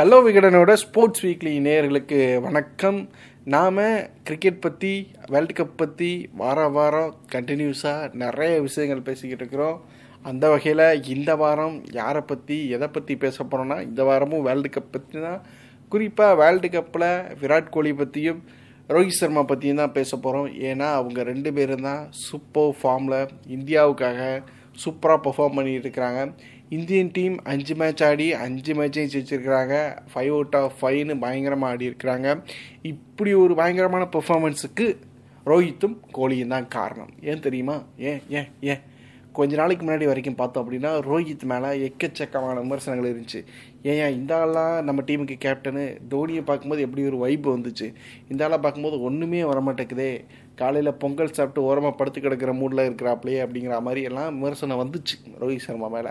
Hello விகடனோட sports weekly நேயர்களுக்கு வணக்கம். நாம் கிரிக்கெட் பற்றி வேர்ல்டு கப் பற்றி வார வாரம் கண்டினியூஸாக நிறைய விஷயங்கள் பேசிக்கிட்டு இருக்கிறோம். அந்த வகையில் இந்த வாரம் யாரை பற்றி எதை பற்றி பேச போகிறோன்னா இந்த வாரமும் வேர்ல்டு கப் பற்றி தான் குறிப்பாக வேர்ல்டு கப்பில் விராட் கோலி பற்றியும் ரோஹித் சர்மா பற்றியும் தான் பேச போகிறோம் ஏன்னா அவங்க ரெண்டு பேரும் தான் சூப்பர் ஃபார்மில் இந்தியாவுக்காக சூப்பராக பெர்ஃபார்ம் பண்ணிட்டு இருக்கிறாங்க. இந்தியன் டீம் அஞ்சு மேட்ச் ஆடி அஞ்சு மேட்சையும் ஜெயிச்சிருக்கிறாங்க. ஃபைவ் அவுட் ஆஃப் ஃபைவ்னு பயங்கரமாக ஆடி இருக்கிறாங்க. இப்படி ஒரு பயங்கரமான பெர்ஃபார்மன்ஸுக்கு ரோஹித்தும் கோலியும் தான் காரணம். ஏன் தெரியுமா? ஏன் ஏன் ஏன்? கொஞ்ச நாளைக்கு முன்னாடி வரைக்கும் பார்த்தோம் அப்படின்னா ரோஹித் மேலே எக்கச்சக்கமான விமர்சனங்கள் இருந்துச்சு. ஏன் இந்த ஆளாக நம்ம டீமுக்கு கேப்டனு தோனியை பார்க்கும்போது எப்படி ஒரு வைப்பு வந்துச்சு. இந்த ஆளாக பார்க்கும்போது ஒன்றுமே வரமாட்டேக்குதே காலையில் பொங்கல் சாப்பிட்டு ஓரமாக படுத்து கிடக்கிற மூடில் இருக்கிறாப்லையே அப்படிங்கிற மாதிரி எல்லாம் விமர்சனம் வந்துச்சு ரோஹித் சர்மா மேலே.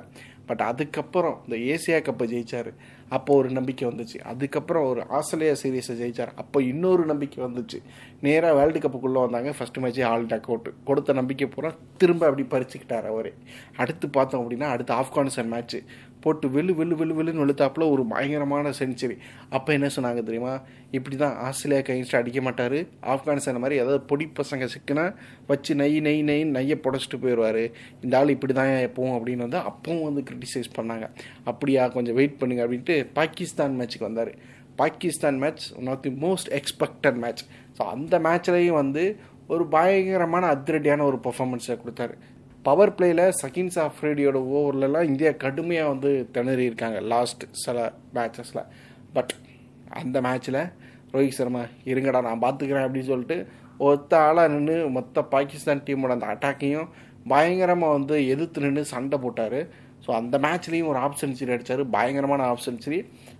பட் அதுக்கப்புறம் இந்த ஏசியா கப்பை ஜெயிச்சார். அப்போ ஒரு நம்பிக்கை வந்துச்சு. அதுக்கப்புறம் ஒரு ஆஸ்திரேலியா சீரீஸை ஜெயிச்சார். அப்போ இன்னொரு நம்பிக்கை வந்துச்சு. நேராக வேர்ல்டு கப்புக்குள்ளே வந்தாங்க. ஃபஸ்ட்டு மேட்ச்சே ஆல் டக் அவுட் கொடுத்த நம்பிக்கை பூரா திரும்ப அப்படி பறிச்சுக்கிட்டார் அவரே. அடுத்து பார்த்தோம் அப்படின்னா அடுத்து ஆப்கானிஸ்தான் மேட்ச்சு போட்டு வெளு வெளு வெளு வெளுன்னு வெளுத்தாப்புல ஒரு பயங்கரமான செஞ்சுரி. அப்போ என்ன சொன்னாங்க தெரியுமா? இப்படி தான் ஆஸ்திரேலியா கைன்ஸ்ட் அடிக்க மாட்டார். ஆப்கானிஸ்தான் மாதிரி ஏதாவது பொடி பசங்க சிக்கினா வச்சு நெய் நெய் நெய் நெய்யை புடச்சிட்டு போயிடுவார். இந்த ஆள் இப்படி தான் எப்பவும் அப்படின்னு வந்து அப்பவும் வந்து கிரிட்டிசைஸ் பண்ணாங்க. அப்படியா கொஞ்சம் வெயிட் பண்ணுங்க அப்படின்ட்டு பாகிஸ்தான் மேட்ச்சுக்கு வந்தார். Pakistan match one of the most expected match so அந்த மேட்ச்லேயும் வந்து ஒரு பயங்கரமான அதிரடியான ஒரு பர்ஃபார்மன்ஸை கொடுத்தாரு. பவர் பிளேயில் சகின் சாஃப்ரேடியோட ஓவர்லலாம் இந்தியா கடுமையாக வந்து திணறி இருக்காங்க. லாஸ்ட் சில மேட்சஸில் பட் அந்த மேட்ச்சில் ரோஹித் சர்மா இருங்கடா நான் பார்த்துக்கிறேன் அப்படின்னு சொல்லிட்டு ஒத்த ஆளாக நின்று மொத்த பாகிஸ்தான் டீமோட அந்த அட்டாக்கையும் பயங்கரமாக வந்து எதிர்த்து நின்று சண்டை போட்டார். ஸோ அந்த மேட்ச்லேயும் ஒரு ஆப் சென்ச்சுரி அடித்தார் பயங்கரமான ஆப் சென்ச்சுரி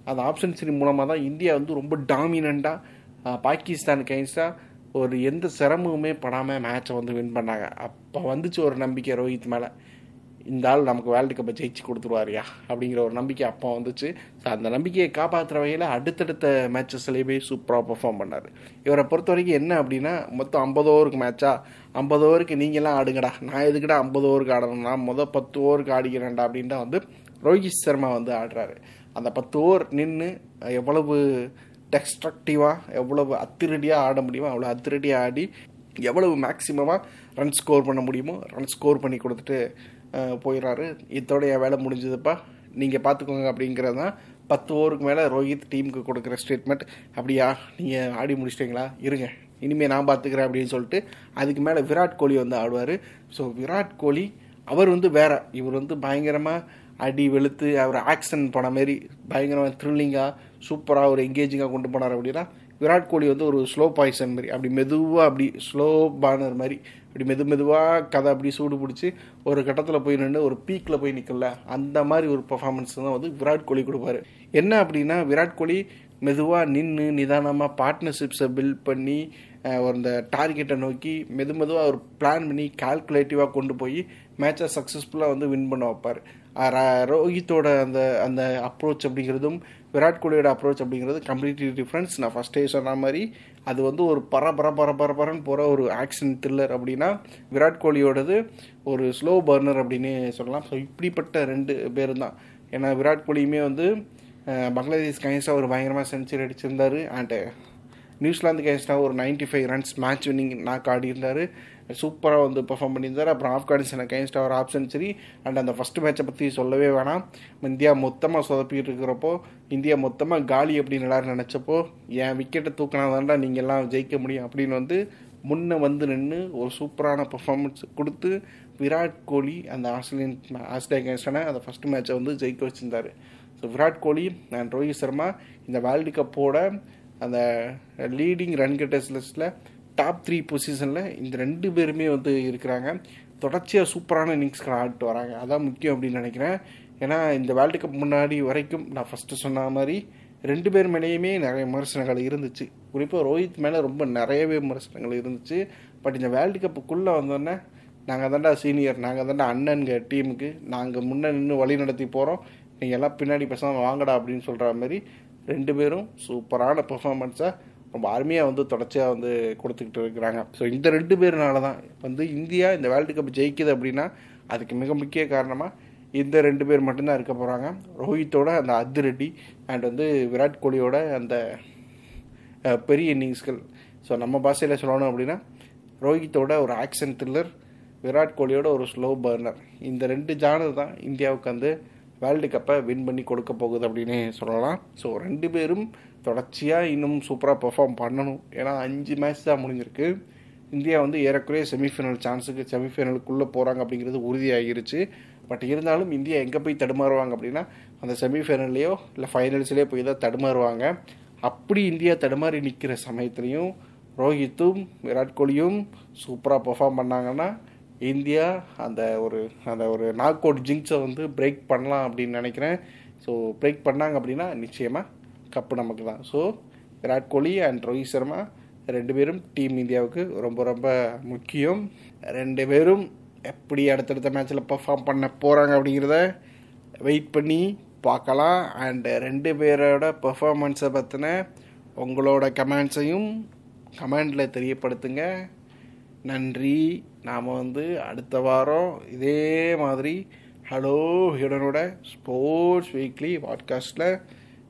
அந்த ஆப் சென்ச்சுரி மூலமாக தான் இந்தியா வந்து ரொம்ப டாமினண்ட்டாக பாகிஸ்தானுக்கு அகைன்ஸ்டாக ஒரு எந்த சிரமமுமே படாமல் மேட்சை வந்து வின் பண்ணாங்க. அப்போ வந்துச்சு ஒரு நம்பிக்கை ரோஹித் மேலே. இந்த ஆள் நமக்கு வேர்ல்டு கப்பை ஜெயிச்சு கொடுத்துருவாரியா? அப்படிங்கிற ஒரு நம்பிக்கை அப்போ வந்துச்சு. ஸோ அந்த நம்பிக்கையை காப்பாற்றுற வகையில் அடுத்தடுத்த மேட்சஸ்லேயுமே சூப்பராக பெர்ஃபார்ம் பண்ணார். இவரை பொறுத்த வரைக்கும் என்ன அப்படின்னா மொத்தம் ஐம்பது ஓவருக்கு மேட்சா ஐம்பது ஓவருக்கு நீங்களாம் ஆடுங்கடா. நான் எதுக்குடா ஐம்பது ஓவருக்கு ஆடணும்னா மொதல் பத்து ஓவருக்கு ஆடிக்கிறேன்டா அப்படின்ட்டு வந்து ரோஹித் சர்மா வந்து ஆடுறாரு. அந்த பத்து ஓவர் நின்று எவ்வளவு டெக்ஸ்ட்ரக்டிவாக எவ்வளவு அத்திரடியாக ஆட முடியுமோ அவ்வளோ அதிரடியாக ஆடி எவ்வளவு மேக்ஸிமமாக ரன் ஸ்கோர் பண்ண முடியுமோ ரன் ஸ்கோர் பண்ணி கொடுத்துட்டு போயிடுறாரு இதோட என் வேலை முடிஞ்சதுப்பா. நீங்கள் பார்த்துக்கோங்க அப்படிங்கிறது தான் பத்து ஓவருக்கு மேலே ரோஹித் டீமுக்கு கொடுக்குற ஸ்டேட்மெண்ட் அப்படியா? நீங்கள் ஆடி முடிச்சிட்டிங்களா? இருங்க. இனிமேல் நான் பார்த்துக்கிறேன் அப்படின்னு சொல்லிட்டு அதுக்கு மேலே விராட் கோலி வந்து ஆடுவார். ஸோ விராட் கோலி அவர் வந்து வேற. இவர் வந்து பயங்கரமாக அடி வெளுத்து அவர் ஆக்ஷன் போன மாரி பயங்கரமாக த்ரில்லிங்காக சூப்பராக ஒரு எங்கேஜிங்காக கொண்டு போனார் அப்படின்னா விராட் கோலி வந்து ஒரு ஸ்லோ பாய்சன் மாதிரி அப்படி மெதுவாக அப்படி ஸ்லோ பானர் மாதிரி அப்படி மெது மெதுவாக கதை அப்படி சூடு பிடிச்சி ஒரு கட்டத்தில் போய் நின்று ஒரு பீக்கில் போய் நிற்கல அந்த மாதிரி ஒரு பர்ஃபார்மன்ஸ் தான் வந்து விராட் கோலி கொடுப்பார். என்ன அப்படின்னா விராட் கோலி மெதுவாக நின்று நிதானமாக பார்ட்னர்ஷிப்ஸை பில்ட் பண்ணி ஒரு இந்த டார்கெட்டை நோக்கி மெது மெதுவாக ஒரு பிளான் பண்ணி கால்குலேட்டிவாக கொண்டு போய் மேட்சை சக்ஸஸ்ஃபுல்லாக வந்து வின் பண்ண வைப்பார். ரோஹித்தோட அந்த அந்த அப்ரோச் அப்படிங்கிறதும் விராட் கோலியோட அப்ரோச் அப்படிங்கிறது கம்ப்ளீட்லி டிஃப்ரென்ஸ் நான் ஃபஸ்ட்டே சொன்ன மாதிரி அது வந்து ஒரு பர பர பர பரபரன்னு போகிற ஒரு ஆக்ஷன் த்ரில்லர் அப்படின்னா விராட் கோலியோடது ஒரு ஸ்லோ பர்னர் அப்படின்னு சொல்லலாம். ஸோ இப்படிப்பட்ட ரெண்டு பேர் தான் ஏன்னா விராட் கோலியுமே வந்து பங்களாதேஷ் கைன்ஸ்டாக ஒரு பயங்கரமாக செஞ்சுரி அடிச்சிருந்தார். அண்டு நியூசிலாந்து கைன்ஸ்டாக ஒரு ninety five runs match winning knock ஆடியிருந்தார். சூப்பராக வந்து பெர்ஃபார்ம் பண்ணியிருந்தார். அப்புறம் ஆப்கானிஸ்தான் அகைன்ஸ்டாக அவர் ஆஃப் சென்ச்சுரி அண்ட் அந்த ஃபஸ்ட்டு மேட்சை பற்றி சொல்லவே வேணாம். இந்தியா மொத்தமாக சொதப்பிட்டு இருக்கிறப்போ இந்தியா மொத்தமாக காலி அப்படின்னு எல்லாரும் நினச்சப்போ என் விக்கெட்டை தூக்கினா தாண்டா நீங்கள் எல்லாம் ஜெயிக்க முடியும் அப்படின்னு வந்து முன்னே வந்து நின்று ஒரு சூப்பரான பெர்ஃபார்மன்ஸ் கொடுத்து விராட் கோலி அந்த ஆஸ்திரேலியன் ஆஸ்திரேலியா அகைன்ஸ்டான அந்த ஃபஸ்ட் மேட்சை வந்து ஜெயிக்க வச்சுருந்தார். ஸோ விராட் கோலி அண்ட் ரோஹித் சர்மா இந்த வேர்ல்டு கப்போட அந்த லீடிங் ரன் கெட்டர்ஸ் லிஸ்ட்டில் டாப் த்ரீ பொசிஷனில் இந்த ரெண்டு பேருமே வந்து இருக்கிறாங்க. தொடர்ச்சியாக சூப்பரான இன்னிங்ஸ்களை ஆடிட்டு வராங்க. அதான் முக்கியம் அப்படின்னு நினைக்கிறேன். ஏன்னா இந்த வேர்ல்டு கப் முன்னாடி வரைக்கும் நான் ஃபஸ்ட்டு சொன்ன மாதிரி ரெண்டு பேர் மேலேயுமே நிறைய விமர்சனங்கள் இருந்துச்சு. குறிப்பாக ரோஹித் மேலே ரொம்ப நிறையவே விமர்சனங்கள் இருந்துச்சு. பட் இந்த வேர்ல்டு கப்புக்குள்ளே வந்தோடனே நாங்கள் தாண்டா சீனியர் நாங்கள் தாண்டா அண்ணனுங்க டீமுக்கு நாங்கள் முன்னே நின்று வழி நடத்தி போகிறோம் நீங்கள் எல்லாம் பின்னாடி பேசாமல் வாங்கடா அப்படின்னு சொல்கிற மாதிரி ரெண்டு பேரும் சூப்பரான பெர்ஃபார்மன்ஸை ரொம்ப அருமையாக வந்து தொடர்ச்சியாக வந்து கொடுத்துக்கிட்டு இருக்கிறாங்க. ஸோ இந்த ரெண்டு பேர்னால தான் வந்து இந்தியா இந்த வேர்ல்டு கப் ஜெயிக்குது அப்படின்னா அதுக்கு மிக முக்கிய காரணமாக இந்த ரெண்டு பேர் மட்டும்தான் இருக்க போகிறாங்க ரோஹித்தோட அந்த அதிரடி அண்ட் வந்து விராட் கோலியோட அந்த பெரிய இன்னிங்ஸ்கள். ஸோ நம்ம பாஷையில் சொல்லணும் அப்படின்னா ரோஹித்தோட ஒரு ஆக்ஷன் த்ரில்லர் விராட் கோலியோட ஒரு ஸ்லோ பர்னர் இந்த ரெண்டு ஜானர் தான் இந்தியாவுக்கு வந்து வேர்ல்டு கப்பை வின் பண்ணி கொடுக்க போகுது அப்படின்னு சொல்லலாம். ஸோ ரெண்டு பேரும் தொடர்ச்சியாக இன்னும் சூப்பராக பெர்ஃபார்ம் பண்ணணும். ஏன்னா அஞ்சு மேட்ச் தான் முடிஞ்சிருக்கு. இந்தியா வந்து ஏறக்குறைய செமிஃபைனல் சான்ஸுக்கு செமிஃபைனலுக்குள்ளே போகிறாங்க அப்படிங்கிறது உறுதியாகிருச்சு. பட் இருந்தாலும் இந்தியா எங்கே போய் தடுமாறுவாங்க அப்படின்னா அந்த செமிஃபைனல்லையோ இல்லை ஃபைனல்ஸ்லேயோ போய் தான் தடுமாறுவாங்க. அப்படி இந்தியா தடுமாறி நிற்கிற சமயத்துலையும் ரோஹித்தும் விராட் கோலியும் சூப்பராக பெர்ஃபார்ம் பண்ணாங்கன்னா இந்தியா அந்த ஒரு அந்த ஒரு நாக் அவுட் ஜிங்ஸை வந்து பிரேக் பண்ணலாம் அப்படின்னு நினைக்கிறேன். ஸோ பிரேக் பண்ணாங்க அப்படின்னா நிச்சயமாக கப்பு நமக்கு தான் ஸோ விராட் கோலி அண்ட் ரோஹித் சர்மா ரெண்டு பேரும் டீம் இந்தியாவுக்கு ரொம்ப ரொம்ப முக்கியம். ரெண்டு பேரும் எப்படி அடுத்தடுத்த மேட்ச்சில் பெர்ஃபார்ம் பண்ண போகிறாங்க அப்படிங்கிறத வெயிட் பண்ணி பார்க்கலாம். அண்டு ரெண்டு பேரோட பர்ஃபார்மன்ஸை பற்றின உங்களோட கமெண்ட்ஸையும் கமெண்டில் தெரியப்படுத்துங்க. நன்றி. நாம் வந்து அடுத்த வாரம் இதே மாதிரி ஹலோ ஹிடனோட ஸ்போர்ட்ஸ் வீக்லி பாட்காஸ்ட்டில்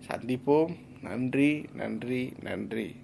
சந்திப்போம். நன்றி நன்றி நன்றி.